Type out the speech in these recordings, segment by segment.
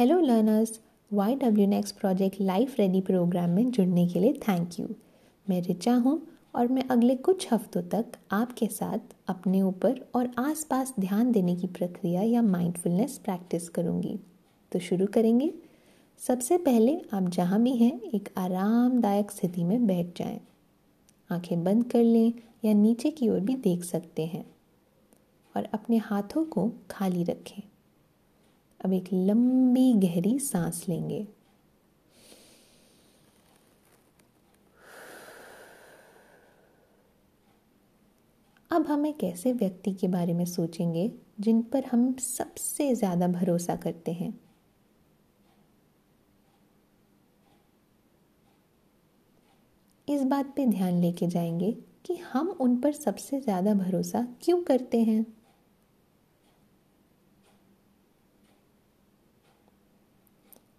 Hello learners Y W next project life ready programme में जुड़ने के लिए थैंक यू मैं रिचा हूँ और मैं अगले कुछ हफ्तों तक आपके साथ अपने ऊपर और आसपास ध्यान देने की प्रक्रिया या माइंडफुलनेस प्रैक्टिस करूँगी। तो शुरू करेंगे। सबसे पहले आप जहाँ भी हैं, एक आरामदायक स्थिति में बैठ जाएँ। आँखें बंद कर लें या नीचे की ओर भी देख सकते हैं और अपने हाथों को खाली रखें। अब एक लंबी गहरी सांस लेंगे। अब हम एक ऐसे व्यक्ति के बारे में सोचेंगे, जिन पर हम सबसे ज़्यादा भरोसा करते हैं। इस बात पे ध्यान लेके जाएँगे कि हम उन पर सबसे ज़्यादा भरोसा क्यों करते हैं?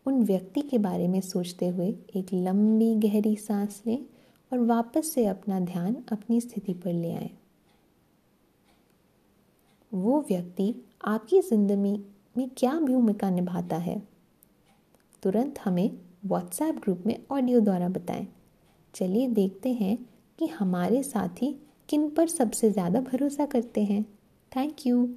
उन व्यक्ति के बारे में सोचते हुए एक लंबी गहरी सांस लें और वापस से अपना ध्यान अपनी स्थिति पर ले आए। वो व्यक्ति आपकी ज़िंदगी में क्या भूमिका निभाता है? तुरंत हमें व्हाट्सएप ग्रुप में ऑडियो द्वारा बताएँ। चलिए देखते हैं कि हमारे साथी किन पर सबसे ज़्यादा भरोसा करते हैं। Thank you.